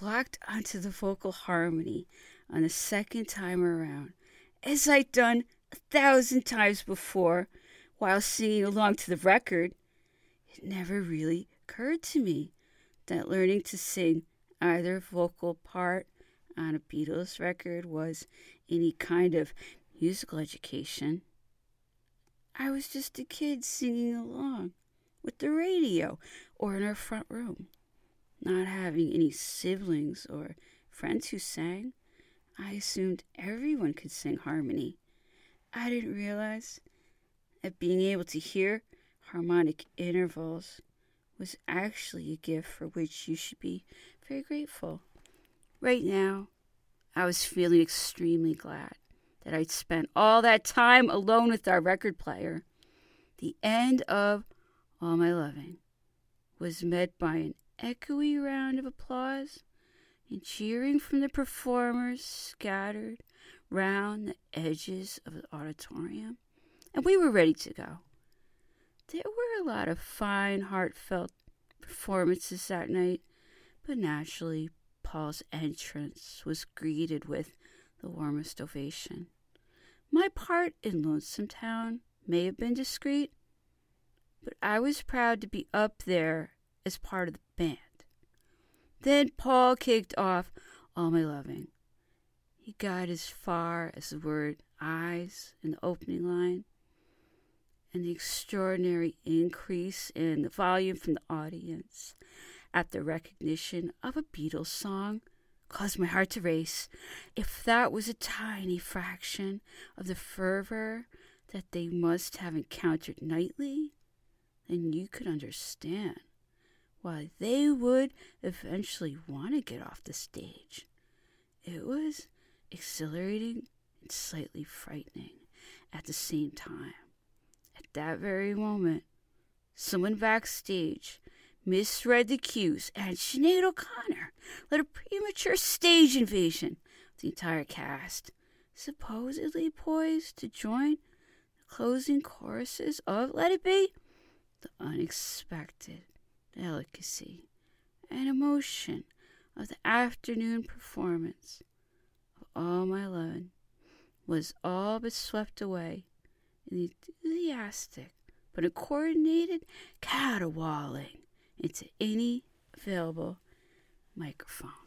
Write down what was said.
Locked onto the vocal harmony on the second time around, as I'd done a thousand times before while singing along to the record. It never really occurred to me that learning to sing either vocal part on a Beatles record was any kind of musical education. I was just a kid singing along with the radio or in our front room. Not having any siblings or friends who sang, I assumed everyone could sing harmony. I didn't realize that being able to hear harmonic intervals was actually a gift for which you should be very grateful. Right now, I was feeling extremely glad that I'd spent all that time alone with our record player. The end of All My Loving was met by an echoey round of applause and cheering from the performers scattered round the edges of the auditorium, and we were ready to go. There were a lot of fine, heartfelt performances that night, but naturally, Paul's entrance was greeted with the warmest ovation. My part in Lonesome Town may have been discreet, but I was proud to be up there as part of the band. Then Paul kicked off All My Loving. He got as far as the word eyes in the opening line, and the extraordinary increase in the volume from the audience at the recognition of a Beatles song caused my heart to race. If that was a tiny fraction of the fervor that they must have encountered nightly, then you could understand why they would eventually want to get off the stage. It was exhilarating and slightly frightening at the same time. At that very moment, someone backstage misread the cues, and Sinead O'Connor led a premature stage invasion of the entire cast, supposedly poised to join the closing choruses of Let It Be. The unexpected delicacy and emotion of the afternoon performance of All My Love was all but swept away in the enthusiastic but coordinated caterwauling into any available microphone.